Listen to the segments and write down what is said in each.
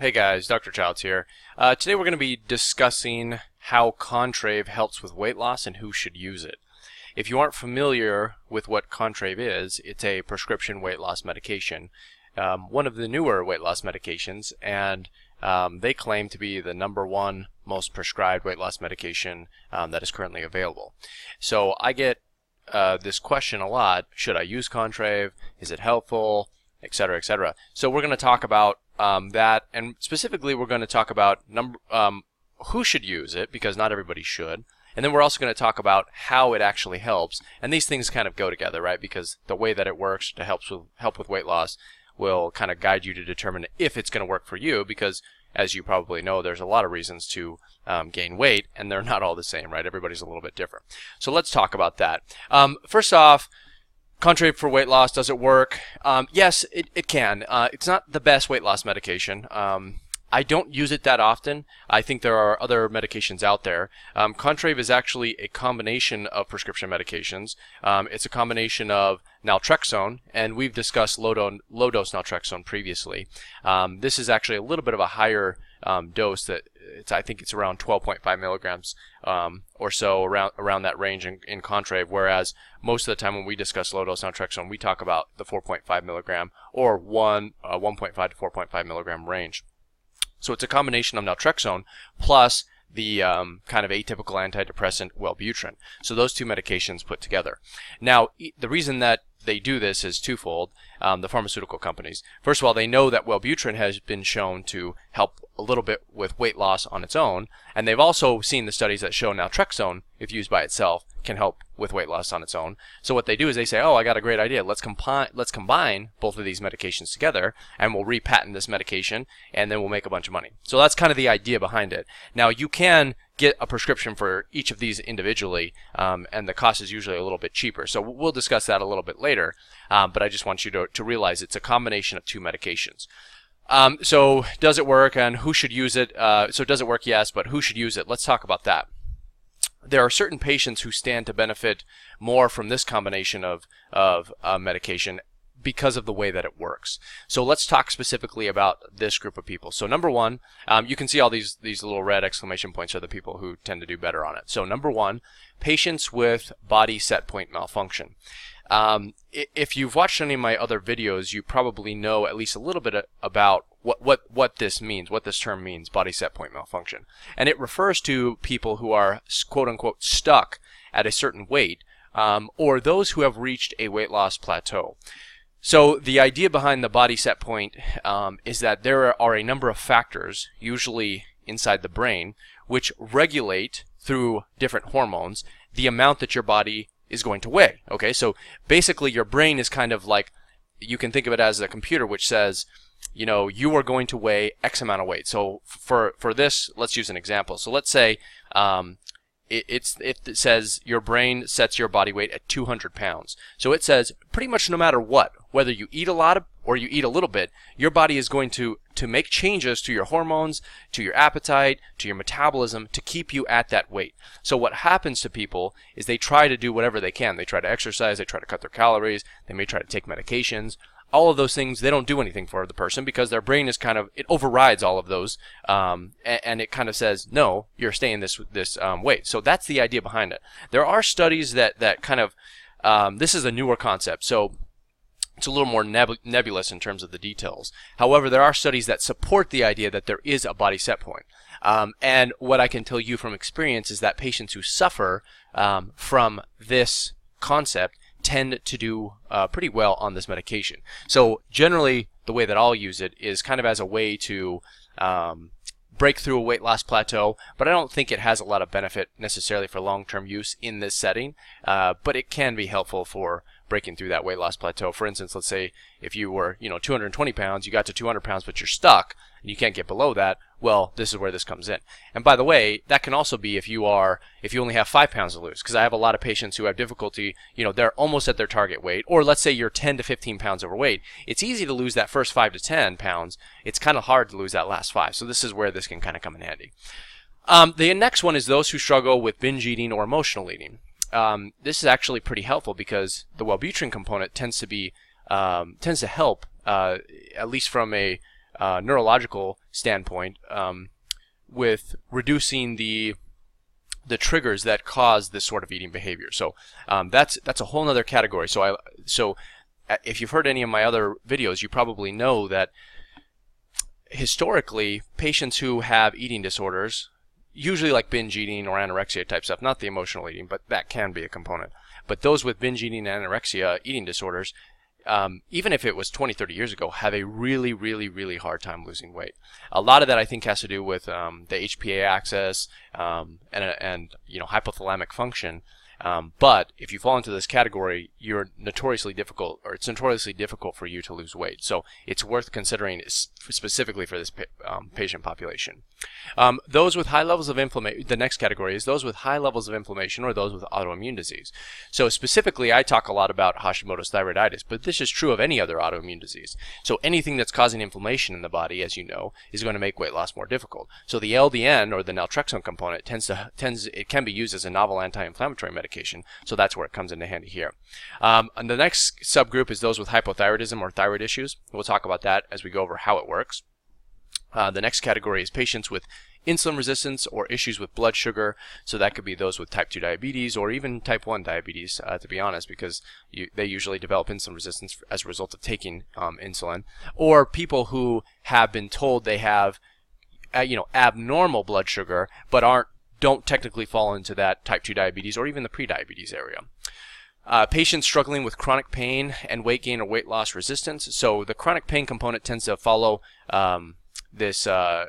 Hey guys, Dr. Childs here. Uh, today we're going to be discussing how Contrave helps with weight loss and who should use it. If you aren't familiar with what Contrave is, it's a prescription weight loss medication, um, one of the newer weight loss medications, and um, they claim to be the number one most prescribed weight loss medication um, that is currently available. So I get uh, this question a lot: Should I use Contrave? Is it helpful? Etc. Etc. So we're going to talk about um, that, and specifically, we're going to talk about number um, who should use it because not everybody should. And then we're also going to talk about how it actually helps. And these things kind of go together, right? Because the way that it works to help with help with weight loss will kind of guide you to determine if it's going to work for you. Because as you probably know, there's a lot of reasons to um, gain weight, and they're not all the same, right? Everybody's a little bit different. So let's talk about that. Um, first off, Contrave for weight loss, does it work? Um, yes, it, it can. Uh, it's not the best weight loss medication. Um, I don't use it that often. I think there are other medications out there. Um, Contrave is actually a combination of prescription medications. Um, it's a combination of naltrexone, and we've discussed low, do- low dose naltrexone previously. Um, this is actually a little bit of a higher um, dose that it's I think it's around 12.5 milligrams um, or so around around that range in, in Contrave. Whereas most of the time when we discuss low dose naltrexone, we talk about the 4.5 milligram or one uh, 1.5 to 4.5 milligram range. So it's a combination of naltrexone plus the um, kind of atypical antidepressant Wellbutrin. So those two medications put together. Now, the reason that they do this is twofold. Um, the pharmaceutical companies. First of all, they know that Wellbutrin has been shown to help a little bit with weight loss on its own, and they've also seen the studies that show naltrexone, if used by itself, can help with weight loss on its own. So what they do is they say, "Oh, I got a great idea. Let's combine let's combine both of these medications together, and we'll repatent this medication, and then we'll make a bunch of money." So that's kind of the idea behind it. Now you can get a prescription for each of these individually, um, and the cost is usually a little bit cheaper. So we'll discuss that a little bit later. Um, but I just want you to, to realize it's a combination of two medications. Um, so does it work, and who should use it? Uh, so does it work? Yes, but who should use it? Let's talk about that there are certain patients who stand to benefit more from this combination of, of uh, medication because of the way that it works. So let's talk specifically about this group of people. So number one, um, you can see all these these little red exclamation points are the people who tend to do better on it. So number one, patients with body set point malfunction. Um, if you've watched any of my other videos, you probably know at least a little bit about what, what, what this means, what this term means, body set point malfunction. And it refers to people who are quote unquote stuck at a certain weight, um, or those who have reached a weight loss plateau. So the idea behind the body set point um, is that there are a number of factors, usually inside the brain, which regulate through different hormones the amount that your body is going to weigh. Okay, so basically your brain is kind of like you can think of it as a computer which says you know, you are going to weigh X amount of weight. So for for this, let's use an example. So let's say um, it, it's it says your brain sets your body weight at 200 pounds. So it says pretty much no matter what, whether you eat a lot of, or you eat a little bit, your body is going to to make changes to your hormones, to your appetite, to your metabolism to keep you at that weight. So what happens to people is they try to do whatever they can. They try to exercise, they try to cut their calories, they may try to take medications all of those things they don't do anything for the person because their brain is kind of it overrides all of those um, and, and, it kind of says no you're staying this this um, weight so that's the idea behind it. There are studies that that kind of um, this is a newer concept so it's a little more neb- nebulous in terms of the details. However there are studies that support the idea that there is a body set point. Um, and what i can tell you from experience is that patients who suffer um, from this concept tend to do uh, pretty well on this medication. So generally, the way that I'll use it is kind of as a way to um, break through a weight loss plateau, but I don't think it has a lot of benefit necessarily for long-term use in this setting. Uh, but it can be helpful for breaking through that weight loss plateau. For instance, let's say if you were, you know, 220 pounds, you got to 200 pounds, but you're stuck and you can't get below that. Well, this is where this comes in. And by the way, that can also be if you are, if you only have five pounds to lose, because I have a lot of patients who have difficulty, you know, they're almost at their target weight, or let's say you're 10 to 15 pounds overweight. It's easy to lose that first five to 10 pounds. It's kind of hard to lose that last five. So this is where this can kind of come in handy. Um, the next one is those who struggle with binge eating or emotional eating um, this is actually pretty helpful because the Wellbutrin component tends to be um, tends to help uh, at least from a uh, neurological standpoint um, with reducing the the triggers that cause this sort of eating behavior. So um, that's that's a whole other category. So I so uh, if you've heard any of my other videos, you probably know that historically patients who have eating disorders, usually like binge eating or anorexia type stuff, not the emotional eating, but that can be a component. But those with binge eating and anorexia eating disorders um, even if it was 20, 30 years ago, have a really, really, really hard time losing weight. A lot of that I think has to do with um, the HPA axis um, and, and you know hypothalamic function. Um, but if you fall into this category, you're notoriously difficult, or it's notoriously difficult for you to lose weight. So it's worth considering specifically for this pa um, patient population. Um, those with high levels of inflammation, the next category is those with high levels of inflammation or those with autoimmune disease. So specifically, I talk a lot about Hashimoto's thyroiditis, but this is true of any other autoimmune disease. So anything that's causing inflammation in the body, as you know, is going to make weight loss more difficult. So the LDN or the naltrexone component tends to tends it can be used as a novel anti-inflammatory medication medication. So that's where it comes into handy here. Um, and the next subgroup is those with hypothyroidism or thyroid issues. We'll talk about that as we go over how it works. Uh, the next category is patients with insulin resistance or issues with blood sugar. So that could be those with type 2 diabetes or even type 1 diabetes, uh, to be honest, because you, they usually develop insulin resistance as a result of taking um, insulin. Or people who have been told they have, uh, you know, abnormal blood sugar but aren't don't technically fall into that type 2 diabetes or even the prediabetes area. Uh, patients struggling with chronic pain and weight gain or weight loss resistance. So the chronic pain component tends to follow um, this uh,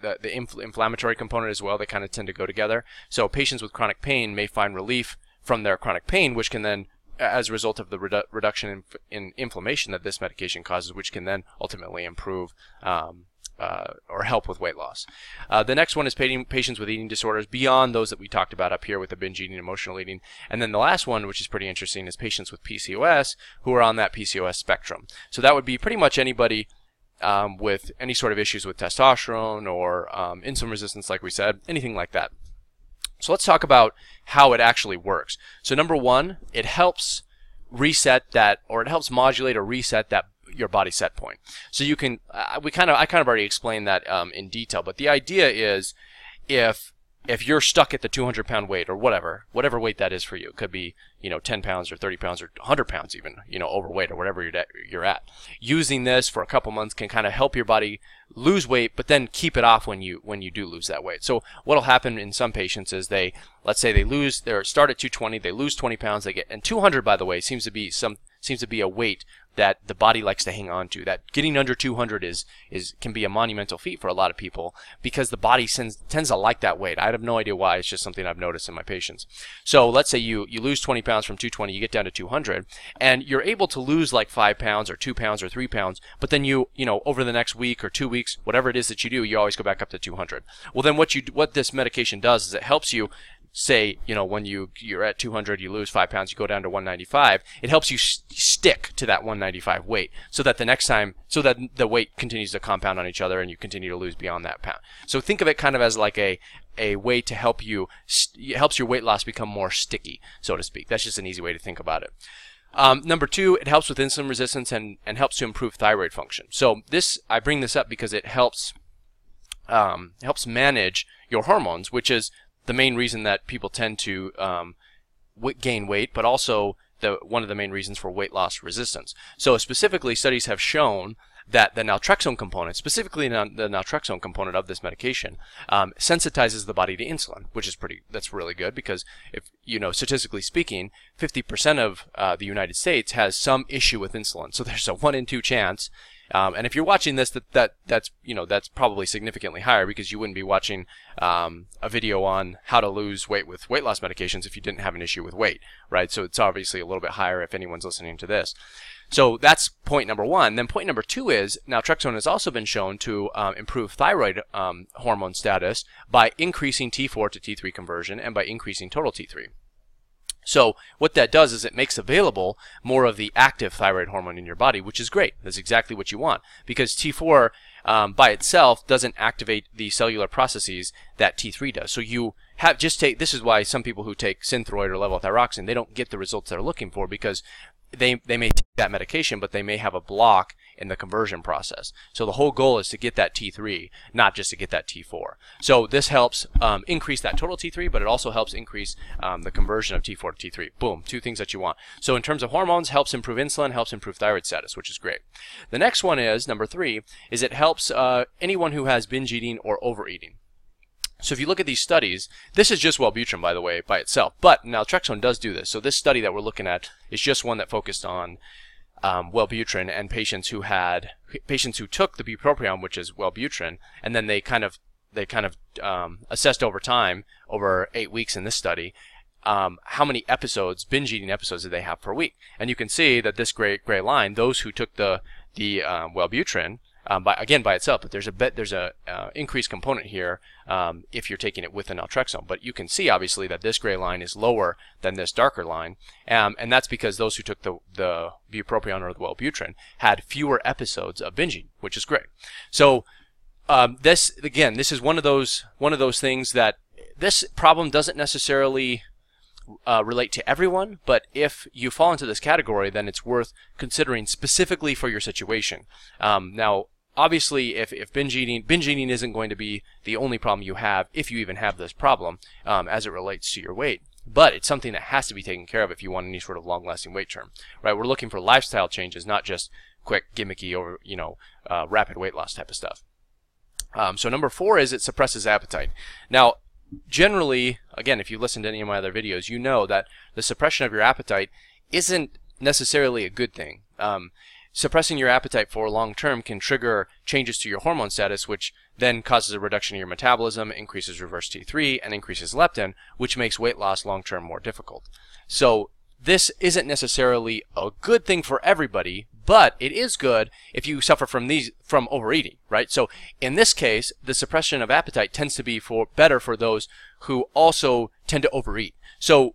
the, the infl inflammatory component as well. They kind of tend to go together. So patients with chronic pain may find relief from their chronic pain, which can then as a result of the redu reduction in, in, inflammation that this medication causes, which can then ultimately improve um, uh, or help with weight loss. Uh, the next one is patients with eating disorders beyond those that we talked about up here with the binge eating, emotional eating. And then the last one, which is pretty interesting, is patients with PCOS who are on that PCOS spectrum. So that would be pretty much anybody um, with any sort of issues with testosterone or um, insulin resistance, like we said, anything like that. So let's talk about how it actually works. So number one, it helps reset that, or it helps modulate or reset that your body set point. So you can, uh, we kind of, I kind of already explained that um, in detail, but the idea is if if you're stuck at the 200 pound weight or whatever, whatever weight that is for you, it could be, you know, 10 pounds or 30 pounds or 100 pounds even, you know, overweight or whatever you're at, you're at. Using this for a couple months can kind of help your body lose weight, but then keep it off when you, when you do lose that weight. So what'll happen in some patients is they, let's say they lose, they start at 220, they lose 20 pounds, they get, and 200 by the way seems to be some, seems to be a weight that the body likes to hang on to. That getting under 200 is is can be a monumental feat for a lot of people because the body tends tends to like that weight. I have no idea why. It's just something I've noticed in my patients. So let's say you you lose 20 pounds from 220, you get down to 200, and you're able to lose like five pounds or two pounds or three pounds, but then you you know over the next week or two weeks, whatever it is that you do, you always go back up to 200. Well, then what you what this medication does is it helps you say, you know, when you you're at 200, you lose five pounds, you go down to 195. It helps you stick to that 195 weight, so that the next time, so that the weight continues to compound on each other, and you continue to lose beyond that pound. So think of it kind of as like a a way to help you it helps your weight loss become more sticky, so to speak. That's just an easy way to think about it. Um, number two, it helps with insulin resistance and, and helps to improve thyroid function. So this, I bring this up because it helps um, helps manage your hormones, which is the main reason that people tend to um, gain weight, but also the one of the main reasons for weight loss resistance. So specifically, studies have shown that the naltrexone component, specifically the naltrexone component of this medication, um, sensitizes the body to insulin, which is pretty. That's really good because if you know, statistically speaking, 50% of uh, the United States has some issue with insulin. So there's a one in two chance um, and if you're watching this, that, that that's you know that's probably significantly higher because you wouldn't be watching um, a video on how to lose weight with weight loss medications if you didn't have an issue with weight, right? So it's obviously a little bit higher if anyone's listening to this. So that's point number one. Then point number two is naltrexone has also been shown to um, improve thyroid um, hormone status by increasing T4 to T3 conversion and by increasing total T3. So what that does is it makes available more of the active thyroid hormone in your body, which is great. That's exactly what you want because T4 um, by itself doesn't activate the cellular processes that T3 does. So you have just take this is why some people who take Synthroid or levothyroxine they don't get the results they're looking for because they they may take that medication but they may have a block in the conversion process. So the whole goal is to get that T3, not just to get that T4. So this helps um, increase that total T3, but it also helps increase um, the conversion of T4 to T3. Boom, two things that you want. So in terms of hormones, helps improve insulin, helps improve thyroid status, which is great. The next one is number three is it helps uh, anyone who has binge eating or overeating. So if you look at these studies, this is just Wellbutrin, by the way, by itself. But naltrexone does do this. So this study that we're looking at is just one that focused on um, Wellbutrin and patients who had patients who took the bupropion, which is Wellbutrin, and then they kind of they kind of um, assessed over time, over eight weeks in this study, um, how many episodes, binge eating episodes, did they have per week? And you can see that this gray gray line, those who took the the um, Wellbutrin um, by, again by itself, but there's a there's a uh, increased component here um, if you're taking it with an naltrexone. But you can see obviously that this gray line is lower than this darker line, um, and that's because those who took the the bupropion or the Wellbutrin had fewer episodes of binging, which is great. So um, this again, this is one of those one of those things that this problem doesn't necessarily uh, relate to everyone, but if you fall into this category, then it's worth considering specifically for your situation. Um, now, obviously, if, if binge eating binge eating isn't going to be the only problem you have, if you even have this problem, um, as it relates to your weight. But it's something that has to be taken care of if you want any sort of long-lasting weight term, right? We're looking for lifestyle changes, not just quick, gimmicky, or you know, uh, rapid weight loss type of stuff. Um, so number four is it suppresses appetite. Now, generally, again, if you listen to any of my other videos, you know that the suppression of your appetite isn't necessarily a good thing. Um, suppressing your appetite for long term can trigger changes to your hormone status, which then causes a reduction in your metabolism, increases reverse T3, and increases leptin, which makes weight loss long term more difficult. So this isn't necessarily a good thing for everybody, but it is good if you suffer from these from overeating, right? So in this case, the suppression of appetite tends to be for better for those who also tend to overeat. So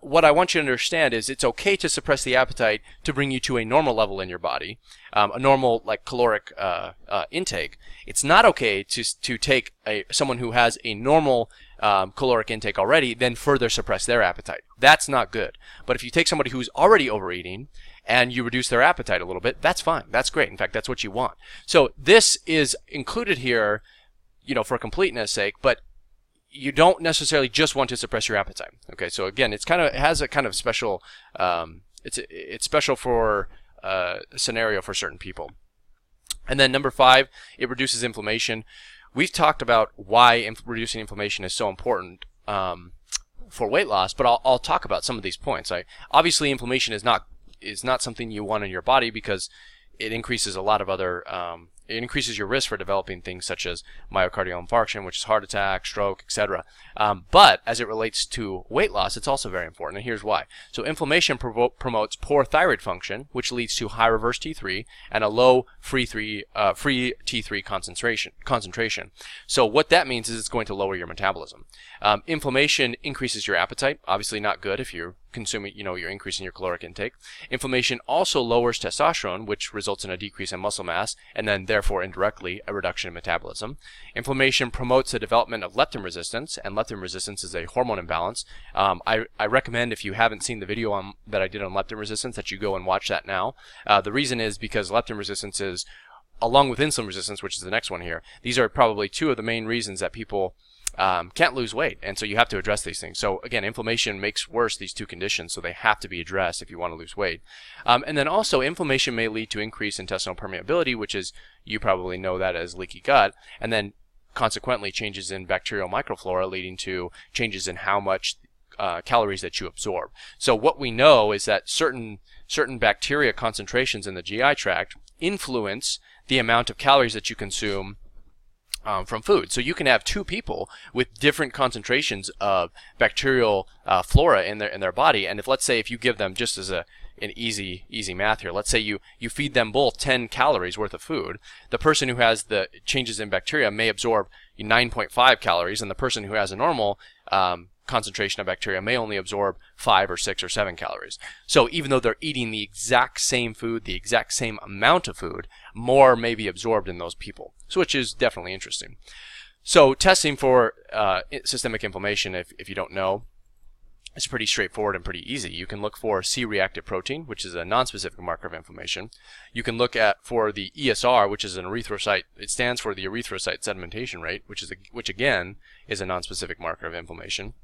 what I want you to understand is it's okay to suppress the appetite to bring you to a normal level in your body, um, a normal like caloric uh, uh, intake. It's not okay to to take a someone who has a normal um, caloric intake already, then further suppress their appetite. That's not good. But if you take somebody who's already overeating and you reduce their appetite a little bit, that's fine. That's great. In fact, that's what you want. So this is included here, you know, for completeness sake, but you don't necessarily just want to suppress your appetite. Okay, so again, it's kind of it has a kind of special. Um, it's it's special for uh, scenario for certain people. And then number five, it reduces inflammation. We've talked about why inf- reducing inflammation is so important um, for weight loss, but I'll, I'll talk about some of these points. I, obviously, inflammation is not is not something you want in your body because it increases a lot of other um, it increases your risk for developing things such as myocardial infarction, which is heart attack, stroke, etc. Um, but as it relates to weight loss, it's also very important, and here's why. So inflammation provo- promotes poor thyroid function, which leads to high reverse T3 and a low free three uh, free T3 concentration. Concentration. So what that means is it's going to lower your metabolism. Um, inflammation increases your appetite. Obviously, not good if you're consuming, you know, you're increasing your caloric intake. Inflammation also lowers testosterone, which results in a decrease in muscle mass, and then therefore indirectly a reduction in metabolism. Inflammation promotes the development of leptin resistance, and leptin resistance is a hormone imbalance. Um, I, I recommend if you haven't seen the video on, that I did on leptin resistance that you go and watch that now. Uh, the reason is because leptin resistance is along with insulin resistance, which is the next one here, these are probably two of the main reasons that people um, can't lose weight. And so you have to address these things. So again, inflammation makes worse these two conditions, so they have to be addressed if you want to lose weight. Um, and then also, inflammation may lead to increased intestinal permeability, which is, you probably know that as leaky gut. And then consequently, changes in bacterial microflora leading to changes in how much uh, calories that you absorb. So what we know is that certain certain bacteria concentrations in the GI tract influence the amount of calories that you consume um, from food. So you can have two people with different concentrations of bacterial uh, flora in their in their body, and if let's say if you give them just as a an easy easy math here, let's say you you feed them both 10 calories worth of food, the person who has the changes in bacteria may absorb 9.5 calories, and the person who has a normal um, concentration of bacteria may only absorb five or six or seven calories. So even though they're eating the exact same food, the exact same amount of food, more may be absorbed in those people. So which is definitely interesting. So testing for uh, systemic inflammation, if, if you don't know, it's pretty straightforward and pretty easy. You can look for C-reactive protein, which is a nonspecific marker of inflammation. You can look at for the ESR, which is an erythrocyte. It stands for the erythrocyte sedimentation rate, which is a, which again is a nonspecific marker of inflammation.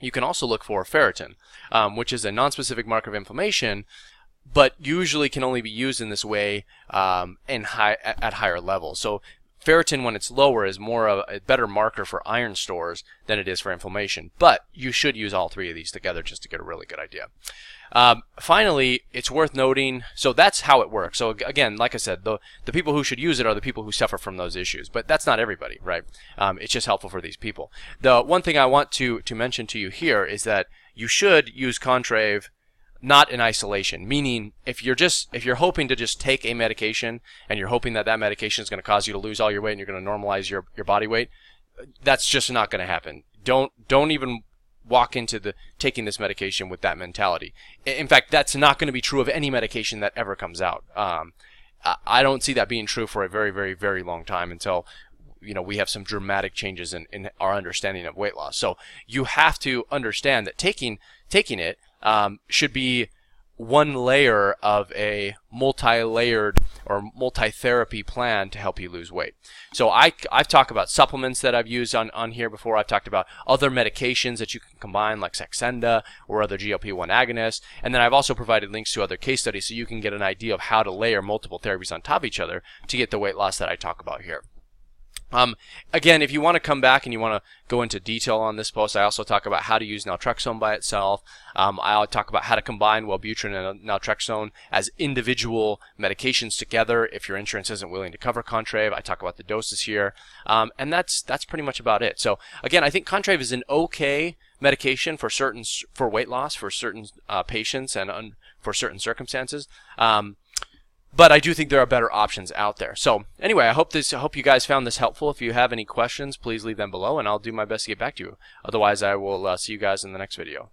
You can also look for ferritin, um, which is a nonspecific marker of inflammation, but usually can only be used in this way um, in high, at higher levels. So Ferritin, when it's lower, is more of a better marker for iron stores than it is for inflammation. But you should use all three of these together just to get a really good idea. Um, finally, it's worth noting, so that's how it works. So again, like I said, the, the people who should use it are the people who suffer from those issues, but that's not everybody, right? Um, it's just helpful for these people. The one thing I want to, to mention to you here is that you should use Contrave not in isolation meaning if you're just if you're hoping to just take a medication and you're hoping that that medication is going to cause you to lose all your weight and you're going to normalize your, your body weight that's just not going to happen. Don't don't even walk into the taking this medication with that mentality. In fact that's not going to be true of any medication that ever comes out. Um, i don't see that being true for a very very very long time until you know we have some dramatic changes in, in our understanding of weight loss. So you have to understand that taking taking it um, should be one layer of a multi-layered or multi-therapy plan to help you lose weight. So I, I've talked about supplements that I've used on, on here before. I've talked about other medications that you can combine like Saxenda or other GLP-1 agonists. And then I've also provided links to other case studies so you can get an idea of how to layer multiple therapies on top of each other to get the weight loss that I talk about here. Um, again, if you want to come back and you want to go into detail on this post, I also talk about how to use naltrexone by itself. Um, I'll talk about how to combine Wellbutrin and naltrexone as individual medications together if your insurance isn't willing to cover Contrave. I talk about the doses here, um, and that's that's pretty much about it. So again, I think Contrave is an okay medication for certain for weight loss for certain uh, patients and un, for certain circumstances. Um, but I do think there are better options out there. So anyway, I hope this I hope you guys found this helpful. If you have any questions, please leave them below, and I'll do my best to get back to you. Otherwise, I will uh, see you guys in the next video.